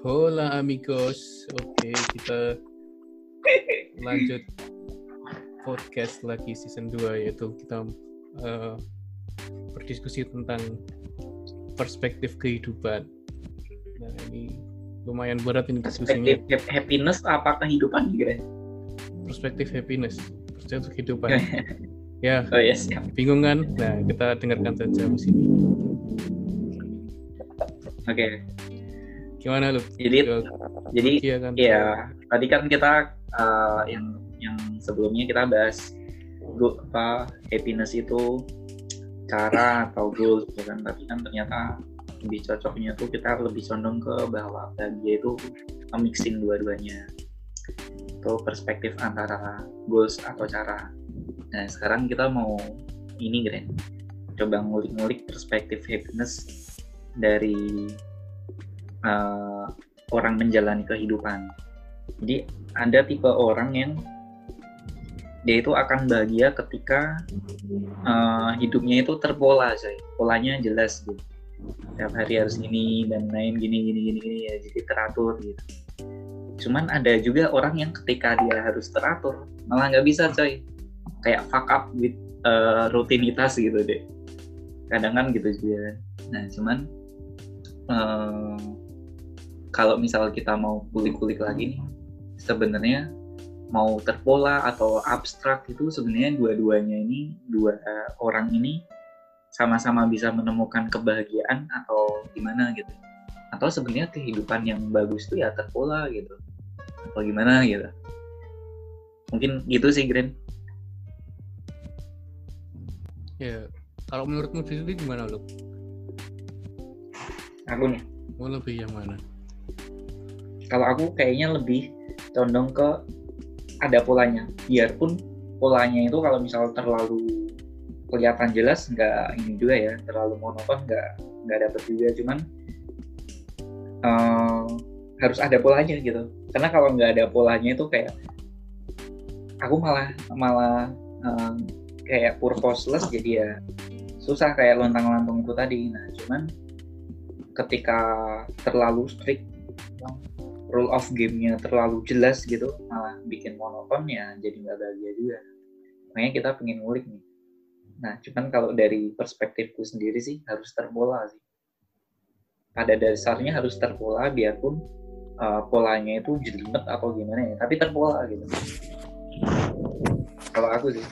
Hola amigos. Oke, kita lanjut podcast lagi season 2 yaitu kita uh, berdiskusi tentang perspektif kehidupan. Nah, ini lumayan berat ini diskusinya. Perspektif happiness apa kehidupan kira? Perspektif happiness, perspektif kehidupan. ya, Oh yes, ya. bingung kan? Nah, kita dengarkan saja di sini. Oke. Gimana lu? Jadi jadi Iya kan? ya tadi kan kita uh, yang yang sebelumnya kita bahas gu- apa happiness itu cara atau goals gitu kan. Tapi kan ternyata lebih cocoknya tuh kita lebih condong ke bahwa bahagia itu mixing dua-duanya. Itu perspektif antara goals atau cara. Nah sekarang kita mau ini Gren. Coba ngulik-ngulik perspektif happiness dari uh, orang menjalani kehidupan jadi ada tipe orang yang dia itu akan bahagia ketika uh, hidupnya itu terpola, coy. Polanya jelas gitu. Tiap hari harus gini dan lain gini gini gini gini ya, jadi teratur gitu. Cuman ada juga orang yang ketika dia harus teratur malah nggak bisa, coy. Kayak fuck up with uh, rutinitas gitu deh. Kadang kan gitu juga. Nah, cuman uh, kalau misal kita mau kulik-kulik lagi nih, sebenarnya mau terpola atau abstrak itu sebenarnya dua-duanya ini dua orang ini sama-sama bisa menemukan kebahagiaan atau gimana gitu. Atau sebenarnya kehidupan yang bagus tuh ya terpola gitu. Atau gimana gitu. Mungkin gitu sih Gren. Ya, kalau menurutmu sendiri gimana lu? aku nih. Mau lebih yang mana? Kalau aku kayaknya lebih condong ke ada polanya. Biarpun polanya itu kalau misal terlalu kelihatan jelas nggak ini juga ya terlalu monoton nggak nggak dapet juga. Cuman eh, harus ada polanya gitu. Karena kalau nggak ada polanya itu kayak aku malah malah eh, kayak purposeless jadi ya susah kayak lontang-lantung itu tadi. Nah cuman ketika terlalu strict rule of game-nya terlalu jelas gitu malah bikin monoton ya jadi nggak bahagia juga. Makanya kita pengen ngulik nih. Nah cuman kalau dari perspektifku sendiri sih harus terpola sih. Pada dasarnya harus terpola biarpun uh, polanya itu jelimet atau gimana ya tapi terpola gitu. Kalau aku sih.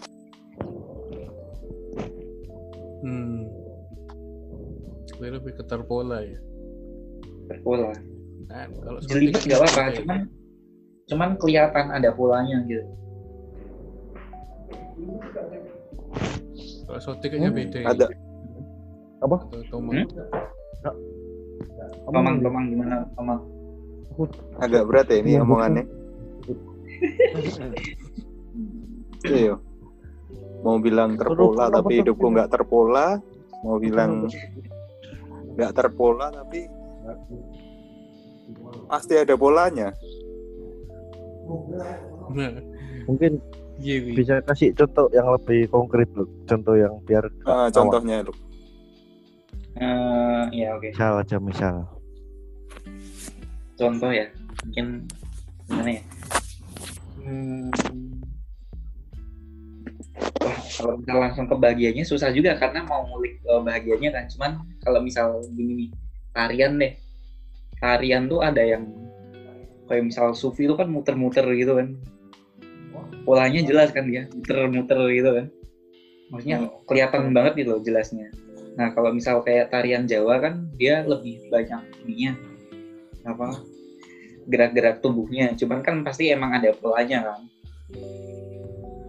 Hmm. Lebih ke terpola ya. terpola Nah, kalau seperti nggak apa-apa kayak- cuman cuman kelihatan ada polanya gitu kalau sotik kayaknya Hmm, beda. ada. ya. Apa? Atau tomang. Hmm? Tomang, Tomang gimana Tomang? Agak berat ya ini Iya, omongannya. Iya. Mau bilang terpola tapi hidupku nggak terpola. Mau bilang nggak terpola tapi pasti ada polanya. Nah, Mungkin iya, iya. bisa kasih contoh yang lebih konkret loh. Contoh yang biar Ah, contohnya lu. Eh, ya oke. misal aja misal. Contoh ya, mungkin gimana ya? Hmm. Wah, kalau misal langsung ke bahagianya susah juga karena mau ngulik ke bahagianya kan. Cuman kalau misal gini nih, tarian deh. Tarian tuh ada yang kayak misal sufi itu kan muter-muter gitu kan. Polanya jelas kan dia, muter-muter gitu kan. Maksudnya kelihatan banget gitu loh jelasnya. Nah, kalau misal kayak tarian Jawa kan dia lebih banyak ininya apa gerak-gerak tubuhnya. Cuman kan pasti emang ada polanya kan.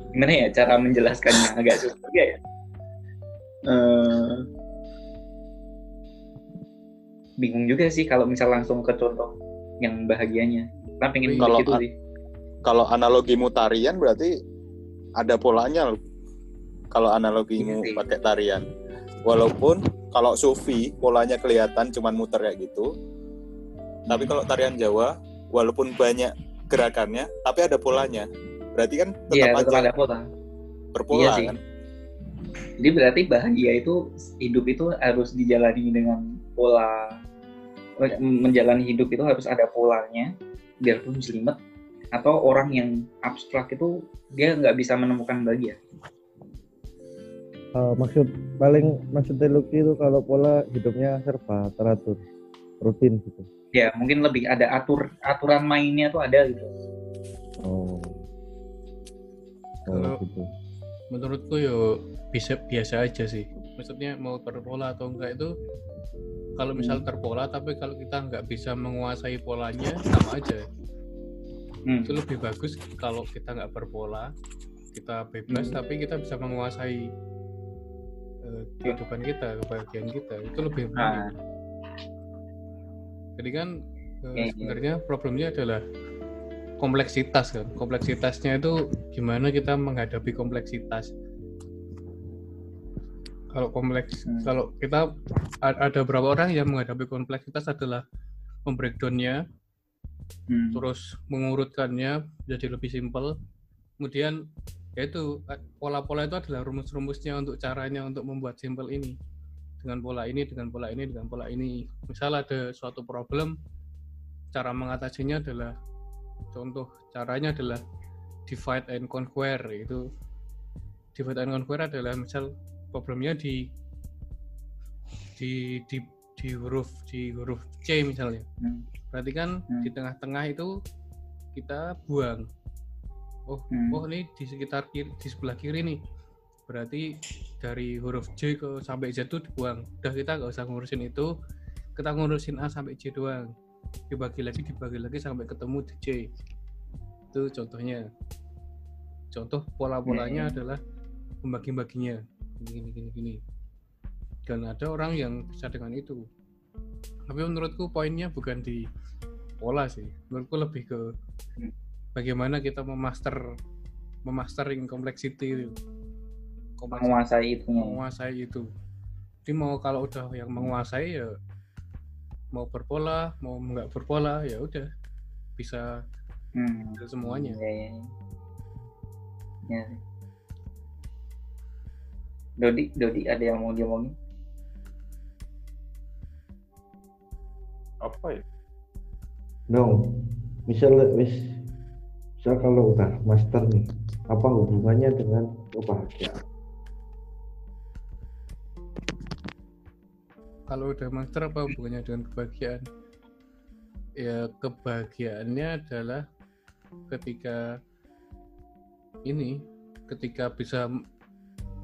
Gimana ya cara menjelaskannya agak susah juga ya. Eh, bingung juga sih kalau misal langsung ke contoh yang bahagianya. Karena pengen Kalau gitu a- sih. Kalau analogimu tarian berarti ada polanya. Kalau analogimu Iya pakai tarian. Walaupun kalau sufi polanya kelihatan cuman muter kayak gitu. Tapi kalau tarian Jawa walaupun banyak gerakannya tapi ada polanya. Berarti kan Iya, tetap tetap aja ada pola. berpola Iya sih. kan. Jadi berarti bahagia itu hidup itu harus dijalani dengan pola menjalani hidup itu harus ada polanya biarpun jelimet atau orang yang abstrak itu dia nggak bisa menemukan bahagia. Eh, maksud paling maksudnya Lucky itu kalau pola hidupnya serba teratur rutin gitu. Ya mungkin lebih ada atur aturan mainnya tuh ada gitu. Oh. Kalau- oh gitu. menurutku yo bisa biasa aja sih. Maksudnya mau berpola atau enggak itu kalau misal terpola tapi kalau kita nggak bisa menguasai polanya sama aja Hmm. itu lebih bagus kalau kita nggak berpola kita bebas Hmm. tapi kita bisa menguasai eh, kehidupan kita kebahagiaan kita itu lebih Nah. baik jadi kan eh, Oke, oke. sebenarnya problemnya adalah kompleksitas kan kompleksitasnya itu gimana kita menghadapi kompleksitas kalau kompleks Hmm. kalau kita ada beberapa orang yang menghadapi kompleksitas adalah membreakdownnya Hmm. terus mengurutkannya jadi lebih simpel kemudian yaitu pola-pola itu adalah rumus-rumusnya untuk caranya untuk membuat simpel ini dengan pola ini dengan pola ini dengan pola ini misal ada suatu problem cara mengatasinya adalah contoh caranya adalah divide and conquer itu divide and conquer adalah misal problemnya di di di di huruf di huruf C misalnya. Hmm. berarti kan Hmm. di tengah-tengah itu kita buang. Oh Hmm. oh ini di sekitar kiri, di sebelah kiri nih. Berarti dari huruf J ke sampai Z itu dibuang. Udah kita nggak usah ngurusin itu. Kita ngurusin A sampai J doang. Dibagi lagi dibagi lagi sampai ketemu di J. Itu contohnya. Contoh pola-polanya Hmm. adalah membagi-baginya gini gini gini. Gini dan ada orang yang bisa dengan itu. Tapi menurutku poinnya bukan di pola sih. Menurutku lebih ke bagaimana kita memaster memastering complexity itu. Menguasai itunya menguasai itu. Jadi mau kalau udah yang menguasai ya mau berpola mau nggak berpola ya udah. Bisa hmm. semuanya. Ya, ya, ya. Dodi Dodi ada yang mau diomongin? Apa ya? Dong misal wis misal kalau udah master nih apa hubungannya dengan kebahagiaan? Kalau udah master apa hubungannya dengan kebahagiaan? Ya kebahagiaannya adalah ketika ini ketika bisa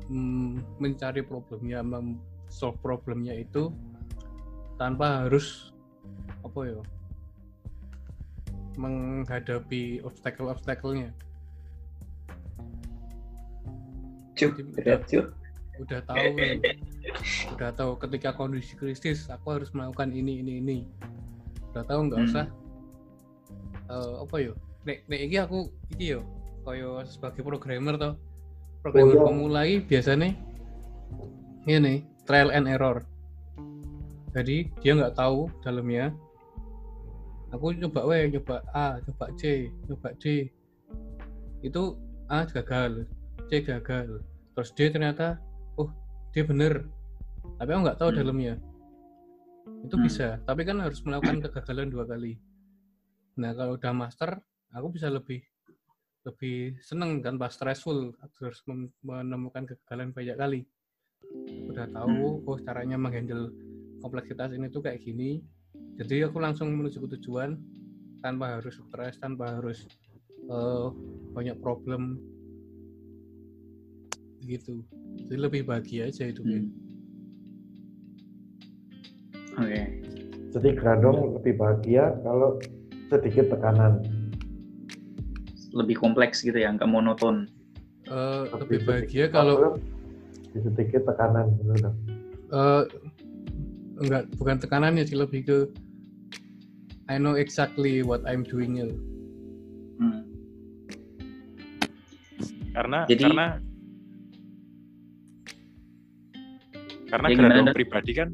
mm, mencari problemnya mem solve problemnya itu tanpa harus apa ya menghadapi obstacle-obstacle-nya berat cuh. udah tahu udah tahu ketika kondisi krisis aku harus melakukan ini ini ini udah tahu nggak Hmm. usah eh, apa yo nek nek iki aku iki yo koyo sebagai programmer toh programmer Oh, pemula iki biasanya ini trial and error. Jadi dia nggak tahu dalamnya. Aku coba W coba A coba C coba D. Itu A gagal C gagal. Terus D ternyata oh dia bener. Tapi aku nggak tahu Hmm. dalamnya. Itu Hmm. bisa tapi kan harus melakukan kegagalan dua kali. Nah kalau udah master aku bisa lebih lebih seneng kan pas stressful harus mem- menemukan kegagalan banyak kali. Udah tahu oh caranya menghandle kompleksitas ini tuh kayak gini. Jadi aku langsung menuju ke tujuan tanpa harus stres tanpa harus eh, banyak problem. Gitu. Jadi lebih bahagia aja hidupnya. Hmm. Oke. jadi Grandong lebih bahagia kalau sedikit tekanan Lebih kompleks gitu ya, nggak monoton. Eh, lebih bahagia kalau lebih sedikit tekanan gitu eh, enggak bukan tekanannya sih lebih ke I know exactly what I'm doing ya. Hmm. karena Jadi- karena karena Ya, gimana, pribadi kan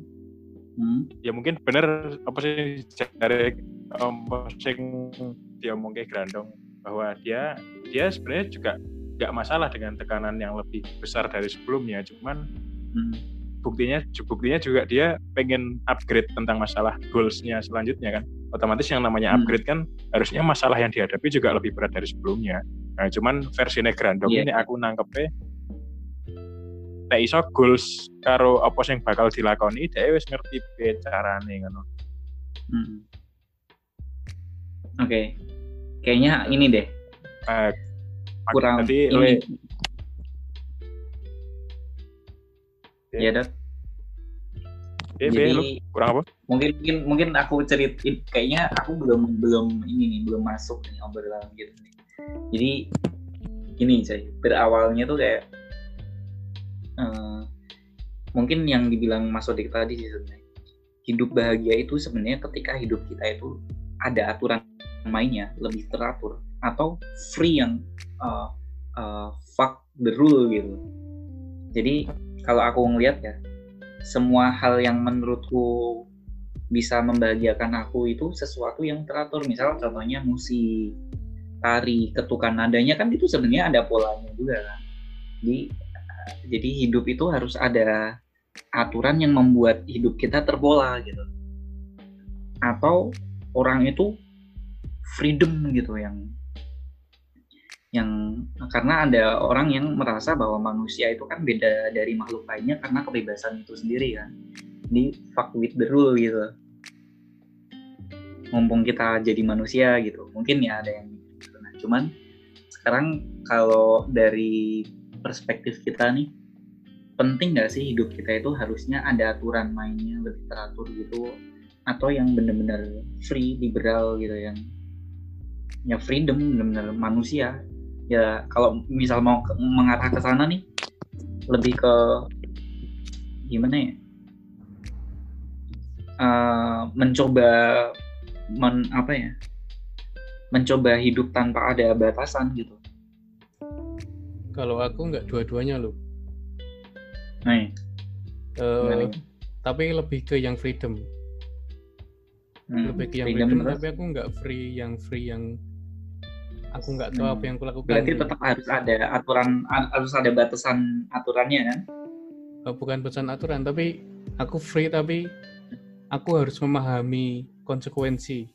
Hmm. ya mungkin bener apa sih dari um, sing dia kayak Grandong bahwa dia dia sebenarnya juga nggak masalah dengan tekanan yang lebih besar dari sebelumnya cuman Hmm. buktinya buktinya juga dia pengen upgrade tentang masalah goalsnya selanjutnya kan otomatis yang namanya Hmm. upgrade kan harusnya masalah yang dihadapi juga lebih berat dari sebelumnya nah cuman versinya Grandong Iya. ini aku nangkepnya nek iso goals karo apa yang bakal dilakoni dia wis ngerti piye carane ngono Hmm. Oke. Kayaknya ini deh. Eh, kurang tadi ini. Ya, eh, Jadi lu kurang apa? mungkin mungkin mungkin aku ceritain kayaknya aku belum belum ini nih belum masuk nih obrolan gitu nih. Jadi gini saya berawalnya tuh kayak eh, mungkin yang dibilang Mas Odik tadi sih sebenarnya. Hidup bahagia itu sebenarnya ketika hidup kita itu ada aturan mainnya lebih teratur atau free yang uh, uh, fuck the rule gitu. Jadi kalau aku ngelihat ya semua hal yang menurutku bisa membahagiakan aku itu sesuatu yang teratur. Misal contohnya musik, tari, ketukan nadanya kan itu sebenarnya ada polanya juga kan. Jadi jadi hidup itu harus ada aturan yang membuat hidup kita terpola gitu. Atau orang itu freedom gitu yang yang karena ada orang yang merasa bahwa manusia itu kan beda dari makhluk lainnya karena kebebasan itu sendiri kan jadi fuck with the rule gitu mumpung kita jadi manusia gitu mungkin ya ada yang gitu. nah cuman sekarang kalau dari perspektif kita nih penting nggak sih hidup kita itu harusnya ada aturan mainnya lebih teratur gitu atau yang benar-benar free liberal gitu yang ya freedom benar-benar manusia ya kalau misal mau ke- mengarah ke sana nih lebih ke gimana ya Eh, mencoba men, apa ya mencoba hidup tanpa ada batasan gitu Kalau aku nggak dua-duanya loh. nah ya. Gimana? tapi lebih ke yang freedom. Hmm, Lebih ke yang freedom freedom, tapi aku nggak free yang free yang aku nggak tahu Hmm. apa yang aku lakukan. berarti tetap harus ada aturan harus ada batasan aturannya kan Eh, bukan pesan aturan, tapi aku free tapi aku harus memahami konsekuensi.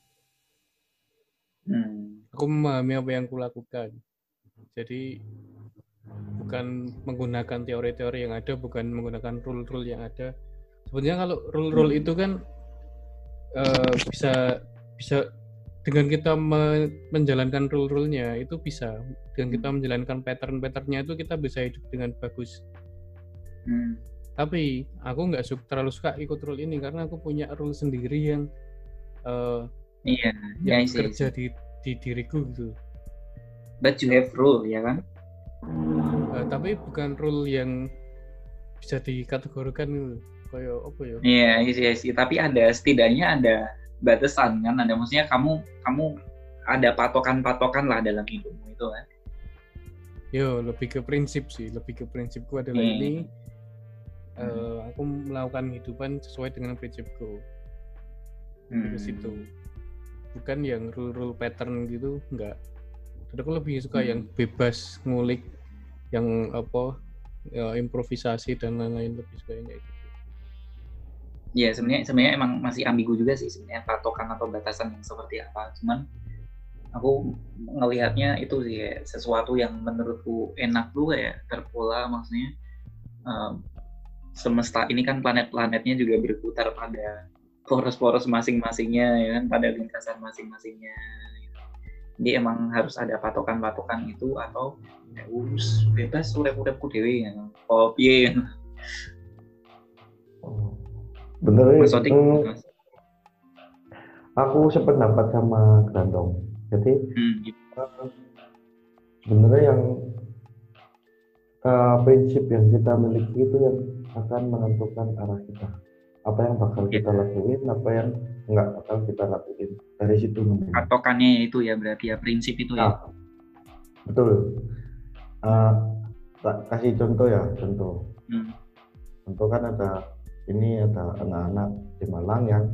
hmm. Aku memahami apa yang kulakukan. Jadi bukan menggunakan teori-teori yang ada, bukan menggunakan rule-rule yang ada. Sebenarnya kalau rule-rule itu kan eh, bisa bisa dengan kita me- menjalankan rule-rule-nya itu bisa dengan kita menjalankan pattern-patternnya itu kita bisa hidup dengan bagus. Hmm. Tapi aku nggak suka terlalu suka ikut rule ini karena aku punya rule sendiri yang eh, iya ya yang isi, kerja di di diriku gitu. but you have rule ya kan Eh, tapi bukan rule yang bisa dikategorikan gitu. Kayak apa ya? Iya, isi isi. Tapi ada setidaknya ada batasan kan. Ada maksudnya kamu kamu ada patokan-patokan lah dalam hidupmu itu kan. Yo, lebih ke prinsip sih. Lebih ke prinsipku adalah Hmm. ini. eh, aku melakukan kehidupan sesuai dengan prinsipku. Hmm. Ke situ. Bukan yang rule-rule pattern gitu, enggak. Dan aku lebih suka Hmm. yang bebas ngulik, yang apa, ya, improvisasi dan lain-lain lebih suka yang kayak gitu. Iya, sebenarnya sebenarnya emang masih ambigu juga sih sebenarnya patokan atau batasan yang seperti apa. Cuman aku ngelihatnya itu sih kayak sesuatu yang menurutku enak tuh kayak terpola maksudnya em, semesta ini kan planet-planetnya juga berputar pada poros-poros masing-masingnya ya kan pada lintasan masing-masingnya jadi emang harus ada patokan-patokan itu atau ya urus bebas urep-urepku dewe ya Oh. Bener ya, Mas Odik hmm, Mas. aku sependapat sama Grandong. Jadi Hmm, gitu. eh, sebenarnya yang eh, prinsip yang kita miliki itu yang akan menentukan arah kita. Apa yang bakal kita lakuin, apa yang nggak bakal kita lakuin. Dari situ patokannya itu ya berarti ya prinsip itu ya Nah, betul. Eh, tak kasih contoh ya, contoh. Hmm. Contoh kan ada ini ada anak-anak di Malang yang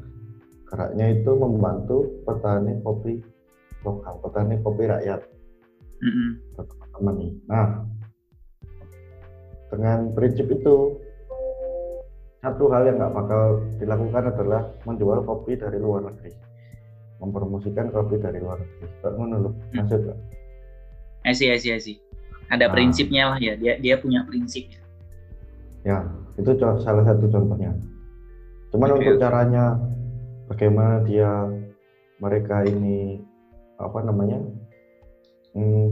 geraknya itu membantu petani kopi lokal, petani kopi rakyat teman-teman nih. Nah, dengan prinsip itu satu hal yang nggak bakal dilakukan adalah menjual kopi dari luar negeri mempromosikan kopi dari luar negeri Kak ngono lho maksud see. Ada Ah. prinsipnya lah ya. Dia dia punya prinsipnya. Ya itu salah satu contohnya. Cuman Oke, untuk caranya bagaimana dia mereka ini apa namanya hmm,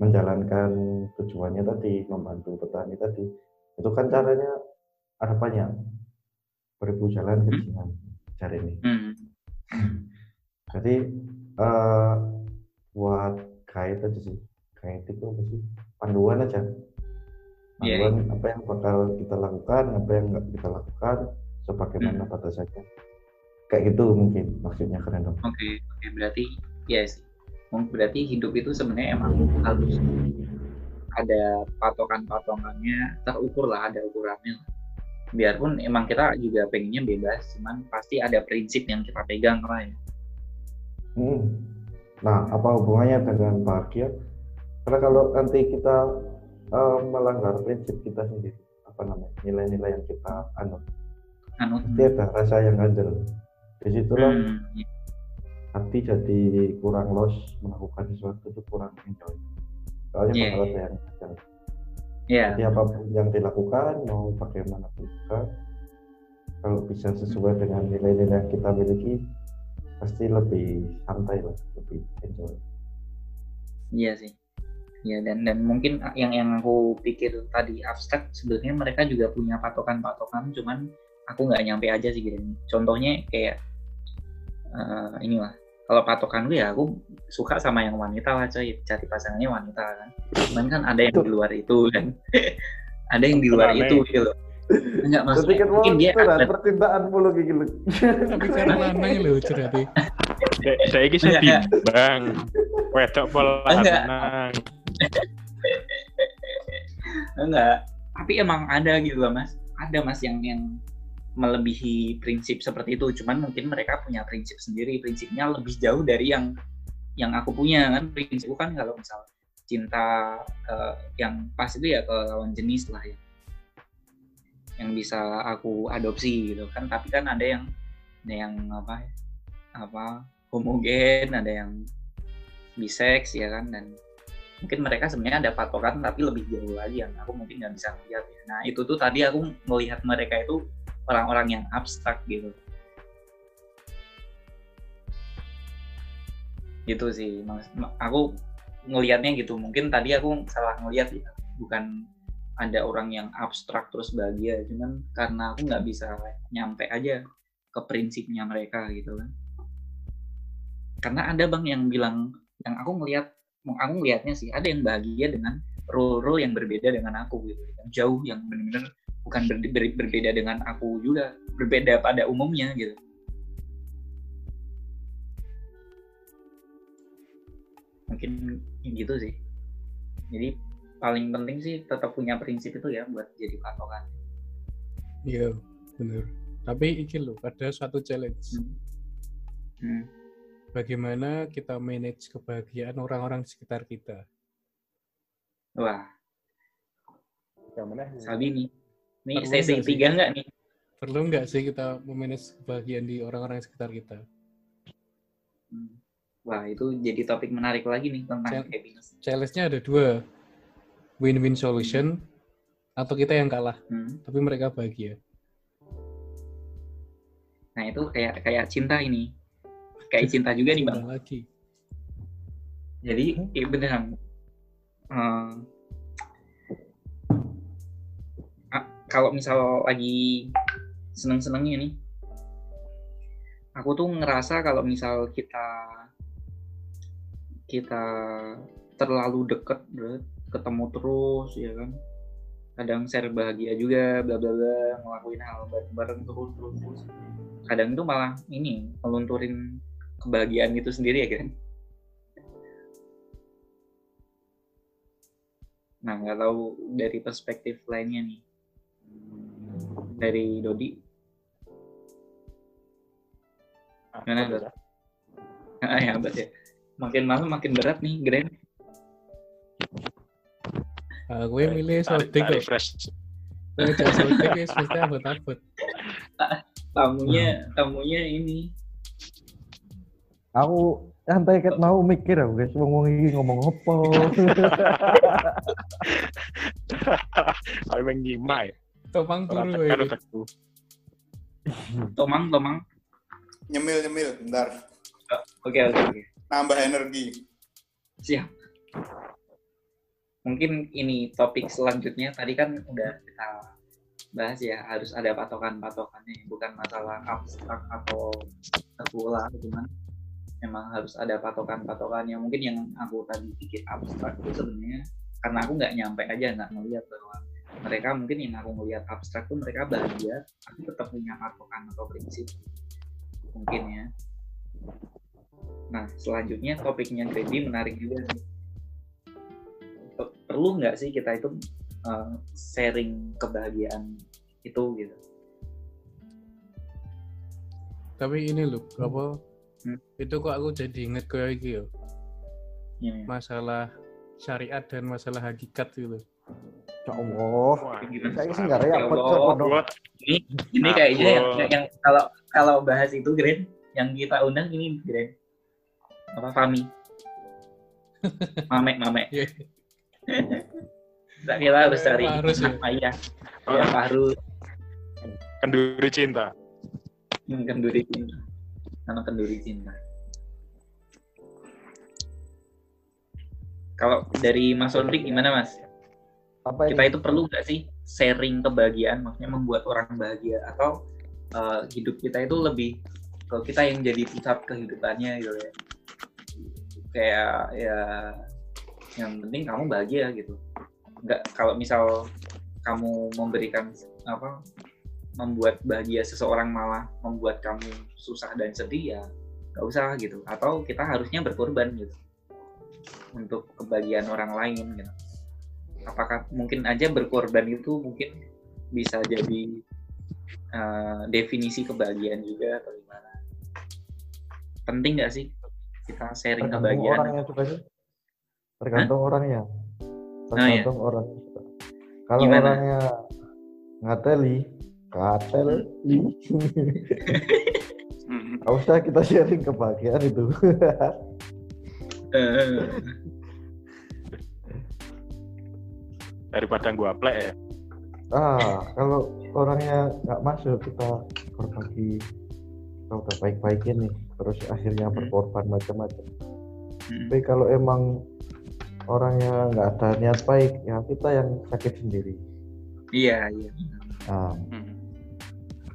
menjalankan tujuannya tadi membantu petani tadi itu kan caranya ada banyak. Beribu jalan ke Hmm. Cina cari ini. Hmm. jadi eh, buat guide aja sih. Guide itu apa sih? Panduan aja Iya, panduan apa yang bakal kita lakukan apa yang nggak kita lakukan sebagaimana Hmm. batasannya kayak gitu mungkin maksudnya keren dong Oke, oke berarti ya sih. Oh, Berarti hidup itu sebenarnya emang harus ada patokan-patokannya, terukur lah, ada ukurannya. Biarpun emang kita juga pengennya bebas, cuman pasti ada prinsip yang kita pegang lah ya. Hmm. Nah, apa hubungannya dengan bahagia? Karena kalau nanti kita eh, melanggar prinsip kita sendiri, apa namanya, nilai-nilai yang kita anut, Anu, pasti ada rasa yang ganjel. Di situlah hmm, ya. hati jadi kurang los melakukan sesuatu itu kurang enjoy. Soalnya Iya, bakal iya. ada yang ganjel. ya, Jadi apa pun yang dilakukan, mau bagaimanapun juga, kalau bisa sesuai dengan nilai-nilai yang kita miliki, pasti lebih santai lah, lebih enjoy. iya sih. Ya dan dan mungkin yang yang aku pikir tadi abstrak sebenarnya mereka juga punya patokan-patokan, cuman aku nggak nyampe aja sih gitu. Contohnya kayak eh inilah kalau patokan gue ya aku suka sama yang wanita lah coy cari pasangannya wanita kan cuman kan ada yang di luar itu kan ada yang di luar itu gitu loh enggak Tapi maksudnya kan mungkin dia atlet percintaan mulu gitu. Tapi cara lanang lho berarti. Saya ini Enggak, setimbang. Wedok pola Enggak. enggak. Tapi emang ada gitu loh mas. Ada mas yang yang melebihi prinsip seperti itu. Cuman mungkin mereka punya prinsip sendiri. Prinsipnya lebih jauh dari yang yang aku punya kan. Prinsipku kan kalau misal cinta eh, yang pas itu ya ke lawan jenis lah ya. Yang bisa aku adopsi gitu kan. Tapi kan ada yang ada yang apa ya, apa homogen ada yang bisex ya kan dan mungkin mereka sebenarnya ada patokan tapi lebih jauh lagi yang aku mungkin nggak bisa lihat ya. Nah itu tuh tadi aku melihat mereka itu orang-orang yang abstrak gitu. Gitu sih, Aku ngelihatnya gitu. Mungkin tadi aku salah ngelihat ya. Bukan ada orang yang abstrak terus bahagia, cuman karena aku nggak bisa nyampe aja ke prinsipnya mereka gitu kan. Karena ada bang yang bilang, yang aku ngelihat aku ngelihatnya sih ada yang bahagia dengan role-role yang berbeda dengan aku gitu yang jauh yang benar-benar bukan ber- ber- berbeda dengan aku juga berbeda pada umumnya gitu mungkin gitu sih jadi paling penting sih tetap punya prinsip itu ya buat jadi patokan Iya, bener. Tapi iki loh, ada suatu challenge. hmm. Bagaimana kita manage kebahagiaan orang-orang di sekitar kita? wah? Sabi nih ini Perlu sesi sih? tiga nggak nih Perlu nggak sih kita memanage kebahagiaan di orang-orang di sekitar kita? Hmm. wah itu jadi topik menarik lagi nih tentang Cel- happiness Challenge-nya ada dua. Win-win solution atau kita yang kalah, Hmm. tapi mereka bahagia. Nah itu kayak kayak cinta ini, kayak cinta juga nih bang. Lagi. Jadi iya beneran. Ah, kalau misal lagi seneng-senengnya nih, aku tuh ngerasa kalau misal kita kita terlalu deket, ketemu terus ya kan, kadang share bahagia juga, bla bla bla, ngelakuin hal bareng-bareng terus terus terus. Kadang itu malah ini melunturin kebahagiaan itu sendiri ya kan. Nah, nggak tahu dari perspektif lainnya nih. Dari Dodi, Gimana, Dot? ah, ya berat ya. Makin malam makin berat nih, Gren. Ah, gue milih sodik tarik fresh. Asotik wis mesti abot-abot. tamunya tamunya ini Aku santai ket mau mikir aku guys ngomong iki ngomong apa. Aku menggima ya. Topang Ora turu ya. teku. tomang tomang Nyemil nyemil, bentar. oke oke oke Nambah energi. siap mungkin ini topik selanjutnya tadi kan udah kita bahas ya harus ada patokan-patokannya bukan masalah abstrak atau terpula cuman memang harus ada patokan-patokannya mungkin yang aku tadi pikir abstrak itu sebenarnya. Karena aku nggak nyampe aja nggak ngeliat bahwa mereka mungkin yang aku ngeliat abstrak tuh mereka bahagia tapi tetap punya patokan atau prinsip. Mungkin ya. Nah selanjutnya topiknya Grady menarik juga sih. Per- perlu nggak sih kita itu uh, sharing kebahagiaan itu gitu? Tapi ini loh, apa? Hmm. Itu kok aku jadi inget kayak gitu ya. Ini, Masalah syariat dan masalah hakikat gitu. Ya Allah. Wah, gimana? Saya sih enggak Ya repot buat ini ini kayaknya yang, yang, yang kalau kalau bahas itu Gren yang kita undang ini Gren apa Fami Mamek Mamek Iya. Nah, kita harus cari ya. ya ya harus kenduri cinta. kenduri cinta nama kenduri cinta. Kalau dari Mas Ondrik gimana Mas? Apa kita itu perlu nggak sih sharing kebahagiaan maksudnya membuat orang bahagia? Atau uh, hidup kita itu lebih kalau kita yang jadi pusat kehidupannya gitu ya? Kayak ya yang penting kamu bahagia gitu. Nggak kalau misal kamu memberikan apa membuat bahagia seseorang malah membuat kamu susah dan sedih ya nggak usah gitu atau kita harusnya berkorban gitu untuk kebahagiaan orang lain gitu apakah mungkin aja berkorban itu mungkin bisa jadi uh, definisi kebahagiaan juga atau gimana penting nggak sih kita sharing Tergantung kebahagiaan orangnya juga sih. Tergantung orangnya. Oh, iya. Tergantung orangnya juga. Kalau Gimana? orangnya ngateli, kateli. Hmm. Gak usah kita sharing kebahagiaan itu. Eh, Daripada gua plek ya. ah, kalau orangnya nggak masuk kita berbagi kita udah baik-baikin nih terus akhirnya berkorban macam-macam mm, tapi kalau emang orangnya nggak ada niat baik ya kita yang sakit sendiri iya iya nah, Hmm.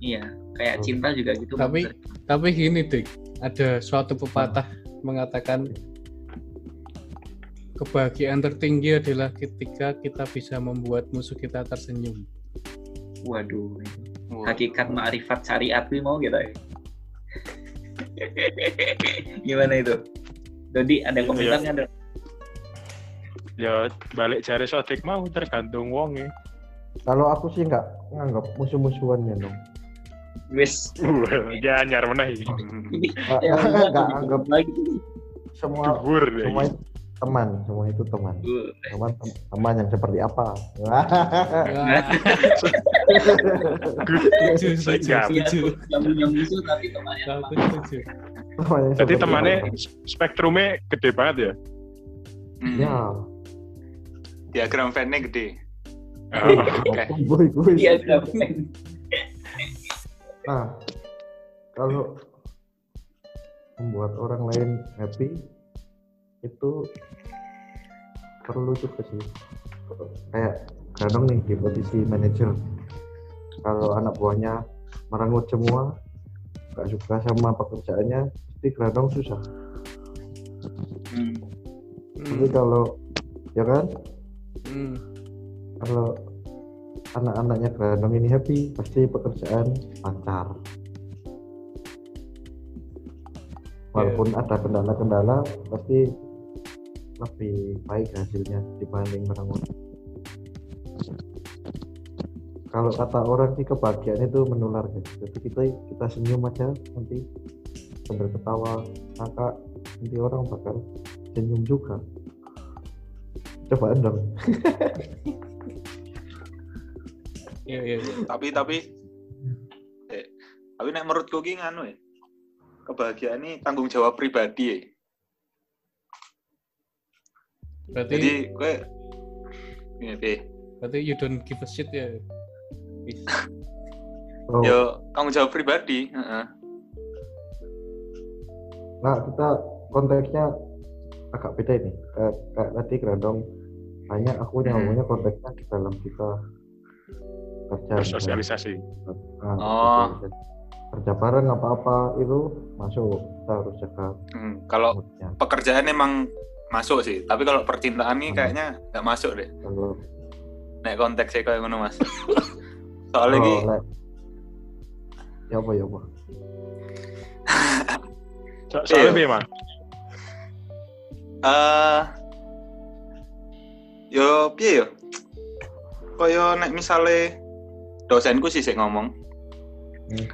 Iya kayak cinta juga gitu Tapi- Bang. Tapi gini, Dik. Ada suatu pepatah mengatakan kebahagiaan tertinggi adalah ketika kita bisa membuat musuh kita tersenyum. waduh Wah. hakikat ma'rifat syariat nih mau gitu ya gimana itu Dodi ada komentarnya ada Ya balik jari sodik mau tergantung wong ya. kalau aku sih nggak nganggap musuh-musuhannya dong wis. Ya anyar meneh Ya, nggak udah, anggap lagi. semua Dhuwur ya. semua itu teman semua itu teman. Teman teman yang seperti apa? Jadi temannya spektrumnya gede banget ya. Hmm. ya. Diagram Venn-nya gede. Oh, Oke. Nah, kalau membuat orang lain happy itu perlu juga sih. Kayak kadang nih di posisi manajer, kalau anak buahnya merengut semua, nggak suka sama pekerjaannya, pasti Granong susah. Hmm. Tapi kalau ya kan, hmm. kalau anak-anaknya Granong ini happy, pasti pekerjaan lancar. Walaupun ada kendala-kendala, pasti lebih baik hasilnya dibanding merengut. Kalau kata orang sih kebahagiaan itu menular guys. Jadi kita kita senyum aja nanti sambil ketawa, maka nanti orang bakal senyum juga. Coba dong. Iya, iya, iya. tapi tapi eh, tapi nek menurutku ki nganu ya kebahagiaan ini tanggung jawab pribadi ya. Berarti jadi gue ini deh berarti you don't give a shit ya. Oh, yo tanggung jawab pribadi heeh. nah kita konteksnya agak beda ini kayak, kayak tadi Grandong hanya aku Hmm. ngomongnya konteksnya di dalam kita kerja Bersosialisasi. Nah, Oh. kerja bareng apa-apa itu masuk. Kita harus jaga Hmm, kalau moodnya pekerjaan emang masuk sih tapi kalau percintaan nih kayaknya nggak masuk deh. Kalau nek konteksnya kayak ngono mas. Soalnya ki oh, lek- ya apa ya apa? So, soalnya piye, Mang? eh yo piye yo? Kaya nek misale dosenku sih sik ngomong. Hmm.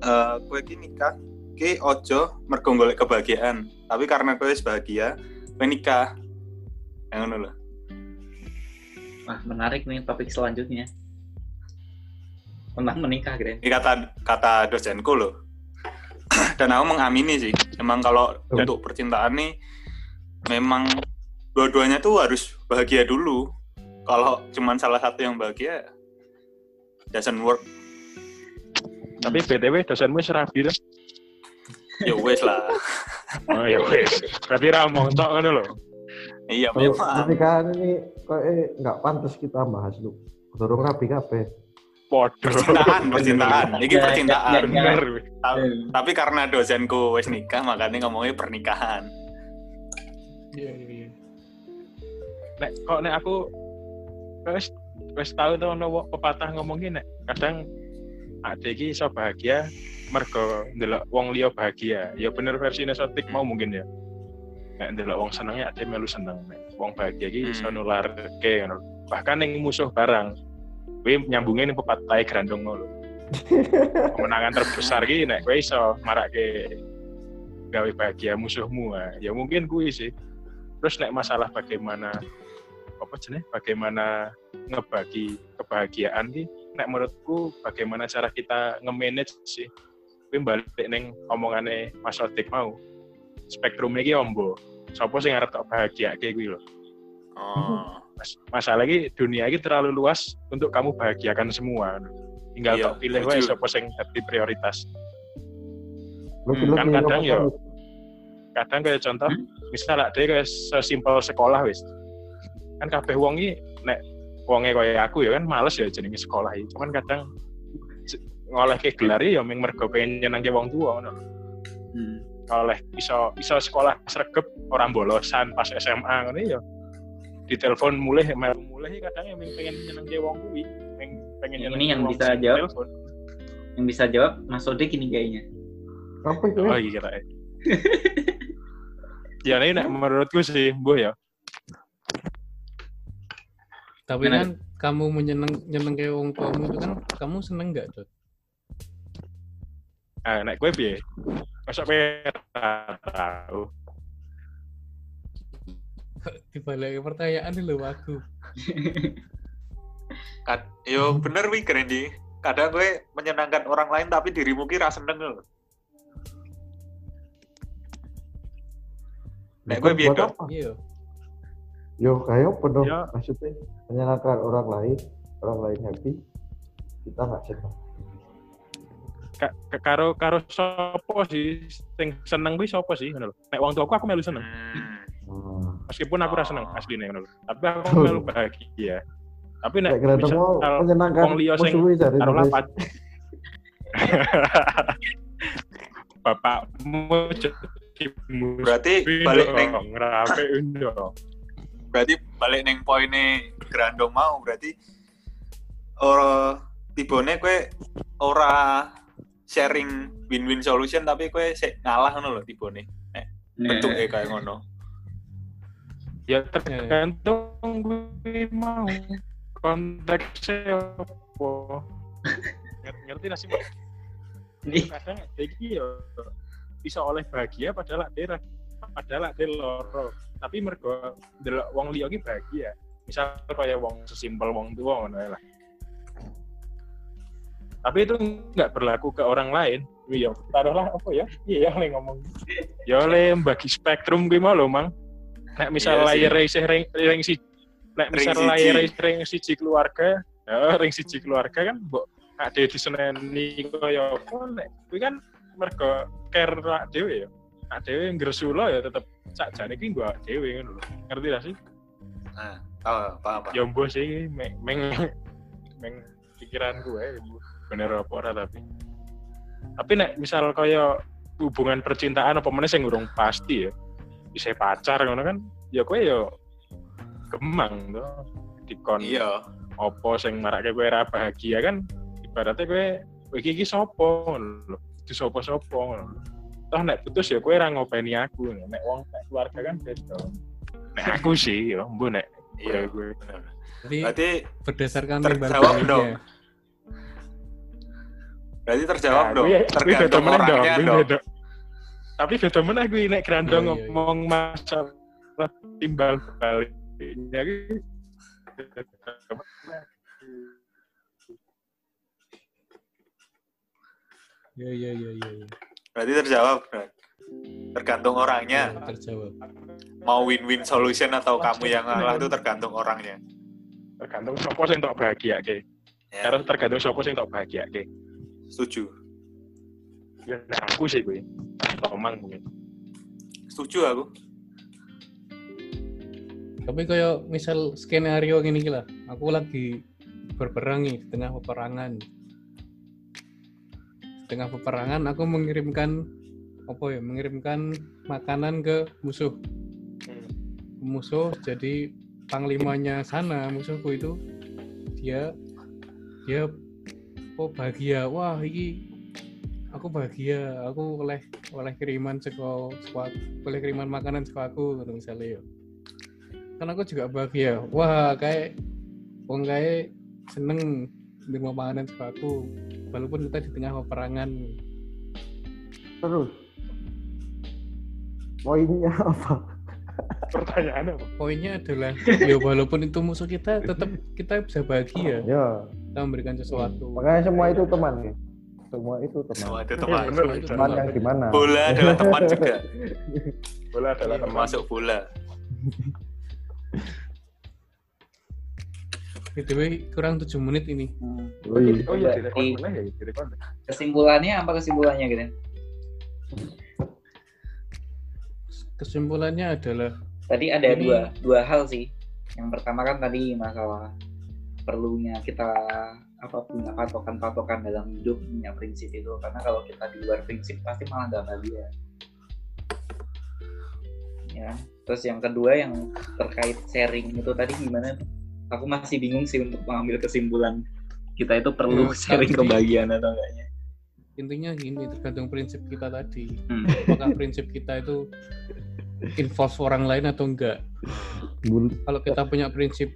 eh kowe ki nikah ki ojo mergo golek kebahagiaan. Tapi karena wis bahagia kowe nikah. Yang ngono lho. Wah, menarik nih topik selanjutnya. Tentang menikah, Gren. ini kata kata dosenku loh dan aku mengamini sih emang kalau Dan- untuk percintaan nih memang dua-duanya tuh harus bahagia dulu. Kalau cuman salah satu yang bahagia doesn't work Tapi BTW dosenmu wis rabi to? ya wes lah Oh ya wis. Berarti ra omong tok ngono lho. iya memang pernikahan ini kok eh nggak pantas kita bahas lu dorong rapi kabeh Podo. percintaan percintaan ini Ya, percintaan ya, ya. Bener. Ta- tapi karena dosenku wes nikah makanya ngomongnya pernikahan Iya, iya, iya. Nek kok nek aku wis wis tau to ono pepatah ngomong nek kadang ade iki iso bahagia mergo ndelok wong liya bahagia. Ya bener versine sotik mau mungkin ya. Nek ndelok wong senengnya ade melu seneng. Nek wong bahagia iki iso Hmm. nularke ngono. Bahkan ning musuh barang. Kuwi nyambungin ning pepatah grandong ngono. Kemenangan terbesar ki nek kowe iso marake gawe bahagia musuhmu. Ya mungkin kuwi sih. Terus nek masalah bagaimana apa jenis bagaimana ngebagi kebahagiaan ki nek menurutku bagaimana cara kita nge-manage sih? Kuwi balik neng omongane Mas Odik mau spektrum iki ombo sapa sing arep tok bahagia kayak kuwi lho oh. Mas, masalah iki dunia iki terlalu luas untuk kamu bahagiakan semua. Tinggal Iya, tok pilih wae setuju. sapa sing dadi prioritas. Lu Hmm, kan ini kadang ya. kadang kayak contoh misal ada kayak sesimpel sekolah wis kan kabeh wong iki nek wonge kaya aku ya kan males ya jenenge sekolah iki cuman kadang ngolehke gelar ya ming mergo pengen nyenengke wong tua ngono lho. Hmm. oleh iso iso sekolah sregep orang bolosan pas SMA ngono ya ditelepon mulai melu mulai kadang ya ming pengen nyenengke wong kuwi ming pengen Ini nyenengke yang wong bisa jawab. telepon. Yang bisa jawab Mas Odik ini kayaknya. apa itu oh iya kira ya ini nek menurutku sih bu ya Tapi kan kamu menyeneng nyeneng kayak wong tuamu itu kan kamu seneng nggak Dot? Ah, nek kowe piye? Masa kowe ra tahu? Dibalik pertanyaan dulu aku. Kad- yo bener wi Randy kadang gue menyenangkan orang lain tapi dirimu kira seneng lho Nek gue apa? Iya. yo kayak apa dong Ya. maksudnya menyenangkan orang lain orang lain happy kita nggak senang Ka- ka- karo karo sapa sih sing seneng kuwi sapa sih ngono lho. Nek wong tuaku aku melu seneng. Hmm. Meskipun aku ra seneng Oh. asline ngono lho. Tapi aku melu bahagia. Tapi nek misal menyenangkan wong liya sing karo lapat. Bapakmu berarti balik neng ngerape dong. Berarti balik neng poinnya Grandong mau berarti ora tibone kue ora sharing win-win solution tapi kue ngalah ngono lho tibone. Nah, bentuknya kayak ngono. Ya tergantung gue mau. Konteksnya apa. Ngerti- Ngerti nasi Mbak? Nih, kadang iki ya bisa oleh bahagia padahal dia padahal dia loro. Tapi mergo delok wong liya iki bahagia misal kaya wong sesimpel wong tua ngono lah. Tapi itu nggak berlaku ke orang lain. Iya taruhlah apa ya? Iya le ngomong. Ya le bagi spektrum gue mau lo mang. Nek misal Iya layar isih ring ring si nek misal Ring layar ring siji keluarga ya ring siji keluarga kan mbok ade diseneni kaya apa nek kuwi kan mergo care dhewe ya awak dhewe ngresula ya tetep sakjane ki nggo awak dhewe ngono lho. Ngerti gak sih? Nah, oh, paham, paham. ya mbok sih meng meng, meng pikiran gue bener apa ora tapi. Tapi nek misal kaya hubungan percintaan apa meneh sing urung pasti ya bisa pacar ngono kan ya kowe ya gemang to. Dikon Iya. apa sing marake kowe ora bahagia kan ibaratnya kowe iki iki sapa? ngono lho. Itu sapa-sapa? ngono. Toh nek putus ya kowe ora ngopeni aku nek wong nek keluarga kan beda nek aku sih ya mbok nek Iya. gue benar. Jadi Berarti berdasarkan terjawab dong. berarti terjawab Nah, dong. kuwi beda Tergantung dong, orangnya kuwi dong. beda. Tapi beda meneh kuwi nek grandong Iya, iya, iya. ngomong masalah timbal baliknya. Iya iya iya iya. iya. Berarti terjawab. Tergantung orangnya. Ya, terjawab. Mau win-win solution atau kamu yang ngalah itu tergantung orangnya. tergantung sapa sing tok bahagia ke. Ya, Karena tergantung sapa sing tok bahagia ke. setuju. Ya aku sih kuwi. Tomang mungkin. Setuju aku. Tapi kayak misal skenario gini lah, aku lagi berperang nih di tengah peperangan. Tengah peperangan aku mengirimkan apa ya, mengirimkan makanan ke musuh. Hmm. Musuh jadi panglimanya sana musuhku itu dia dia oh bahagia. Wah ini aku bahagia. Aku oleh oleh kiriman seko seko oleh kiriman makanan seko aku gitu misalnya ya kan aku juga bahagia. Wah kayak wong kayak seneng nerima makanan seko aku walaupun kita di tengah peperangan Terus poinnya apa? Pertanyaannya apa? poinnya adalah ya walaupun itu musuh kita tetap kita bisa bahagia Ya, kita memberikan sesuatu makanya semua itu teman nih. Semua itu teman. Semua itu Iya, teman. bener. Semua itu Teman teman. yang gimana? Bola adalah teman juga. Bola adalah Iya. Termasuk bola. BTW kurang 7 menit ini. Hmm. Oh iya, Berarti- direkod meneh ya. Kesimpulannya apa kesimpulannya gitu? Kesimpulannya adalah Tadi ada Ini- dua dua hal sih. Yang pertama kan tadi masalah perlunya kita apa punya patokan-patokan dalam hidup punya prinsip itu karena kalau kita di luar prinsip pasti malah nggak bahagia. Ya. Terus yang kedua yang terkait sharing itu tadi gimana? tuh? Aku masih bingung sih untuk mengambil kesimpulan kita itu perlu Ya, sharing kebahagiaan atau enggaknya. intinya gini tergantung prinsip kita tadi. Hmm. Apakah prinsip kita itu involve orang lain atau enggak? Kalau kita punya prinsip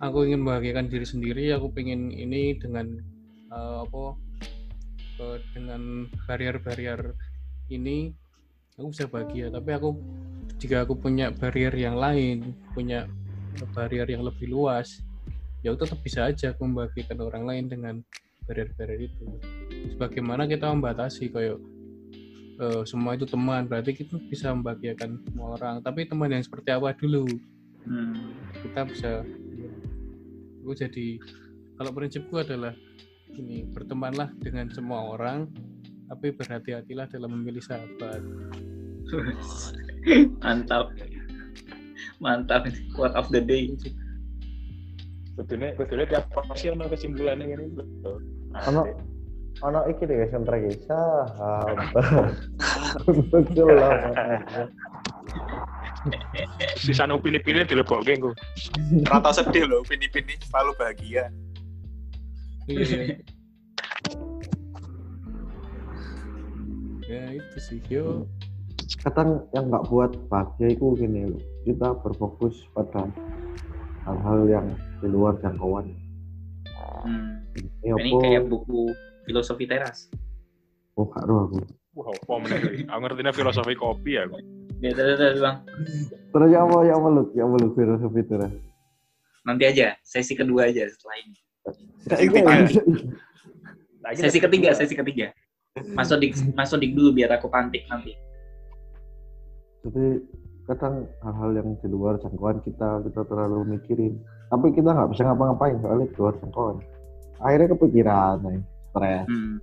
aku ingin membahagiakan diri sendiri, aku pengen ini dengan eh, apa eh, dengan barrier-barrier ini aku bisa bahagia. Tapi aku jika aku punya barrier yang lain, punya barrier yang lebih luas, ya tetap bisa aja aku membahagiakan orang lain dengan barrier-barrier itu. Sebagaimana kita membatasi kayak eh, semua itu teman, berarti kita bisa membahagiakan semua orang. Tapi teman yang seperti apa dulu? Hmm. kita bisa gue jadi kalau prinsipku adalah ini bertemanlah dengan semua orang tapi berhati-hatilah dalam memilih sahabat mantap mantap ini quote of the day Betulnya, betulnya tiap pasti ono kesimpulannya betul. Ono ono iki deh soundtrack iki. sahabat. Betul lah. Sisa pilih-pilih dilebokke engko. Rata sedih loh, pini-pini selalu bahagia. iya. ya itu sih yo Kadang yang nggak buat bahagia itu gini loh. Kita berfokus pada hal-hal yang di luar jangkauan. Hmm. Ini Ini apa? kayak buku filosofi teras. Oh, gak roh aku. Wah, apa meneh iki? Aku ngertinya filosofi kopi aku. Ya, terus, terus, bang. Terus ya apa ya apa lu? Ya apa lu filosofi terus? Nanti aja, sesi kedua aja setelah ini. Sesi ketiga. Sesi ketiga, sesi ketiga. Mas Sodik, Mas Sodik dulu biar aku pantik nanti. Jadi kadang hal-hal yang di luar jangkauan kita kita terlalu mikirin. Tapi kita nggak bisa ngapa-ngapain soalnya di luar jangkauan. Akhirnya kepikiran, nih, stres. Hmm.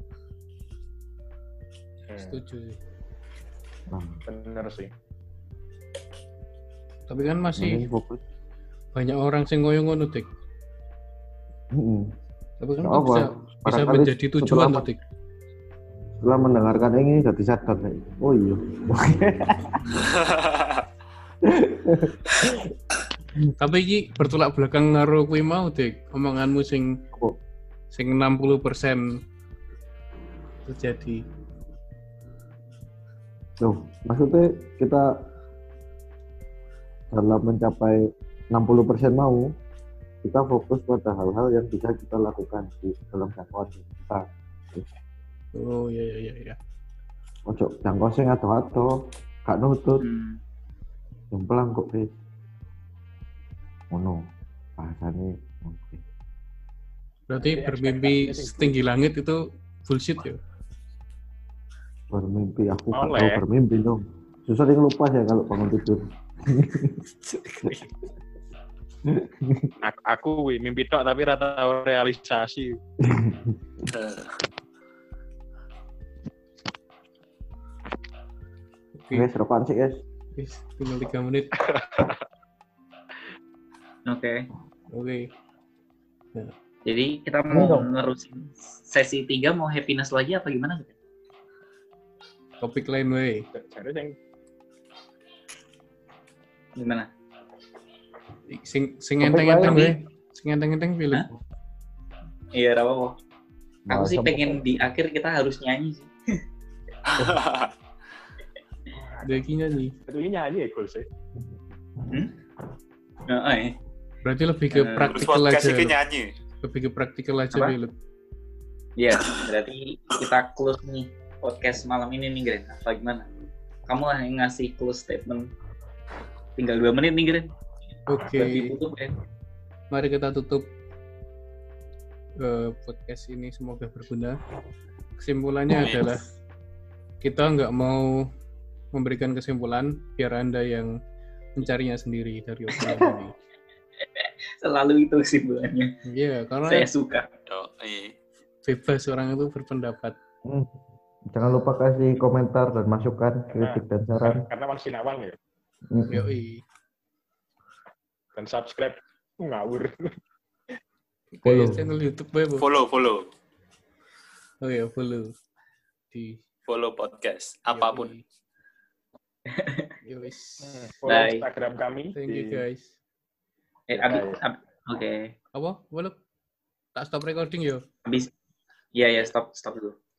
Hmm, Setuju. Nah, bener sih. Tapi kan masih fokus. banyak orang sing ngoyo ngono, Dik. Mm-mm. Tapi kan apa. bisa bisa menjadi tujuan Dik. Setelah mendengarkan ini jadi sadar nih. Oh iya. Tapi iki bertolak belakang karo kuwi mau, Dik. Omonganmu sing Apa? sing 60% terjadi. Loh, maksudnya kita dalam mencapai 60% mau, kita fokus pada hal-hal yang bisa kita lakukan di dalam jangkauan kita. Oh iya iya iya iya. Ojo jangkau sing ado-ado, gak nutut, Hmm. jomplang kok wis. Ngono. Bahasane oke. Berarti Jadi bermimpi setinggi langit itu bullshit ya? Bermimpi aku gak Oleh. tahu bermimpi dong. Susah yang lupa ya kalau bangun tidur. Aku, aku wih, mimpi tok tapi rata realisasi. Oke, Guys, repan sih guys. wis, tinggal 3 menit. Oke. Oke. Jadi kita mau dong. nerusin sesi tiga mau happiness lagi apa gimana? Topik lain way. Gimana? Sing sing Topik enteng-enteng we. Sing enteng-enteng Philip. Hah? Iya, apa. Aku Bahasa sih pengen di akhir kita harus nyanyi sih. Nyanyi. itu ini nyanyi ya goal sih. Nah, eh. Berarti lebih ke Terus praktikal podcast aja. nyanyi. Lebih ke praktikal aja Apa? Philip. Iya, berarti kita close nih podcast malam ini nih, Gren. Apa gimana? Kamu lah yang ngasih close statement. Tinggal dua menit nih, Gren. Oke. Ditutup ya. Mari kita tutup eh, podcast ini semoga berguna. Kesimpulannya Amin. adalah kita nggak mau memberikan kesimpulan biar anda yang mencarinya sendiri dari obrolan ini. Selalu itu kesimpulannya. Iya, karena Saya suka. Yoi. bebas orang itu berpendapat. Hmm. Jangan lupa kasih komentar dan masukan, kritik dan saran. Karena masih awal ya. Hmm. Yoi. Dan subscribe ngawur. Follow. channel YouTube ya. Follow, follow. Oh ya, follow di Follow podcast. Apa pun. Yowis. Follow Bye. Instagram kami. Thank you guys. Eh, abis, ab- Oke. Apa? Boleh? Tak stop recording ya? Habis. Iya, ya, stop, stop dulu.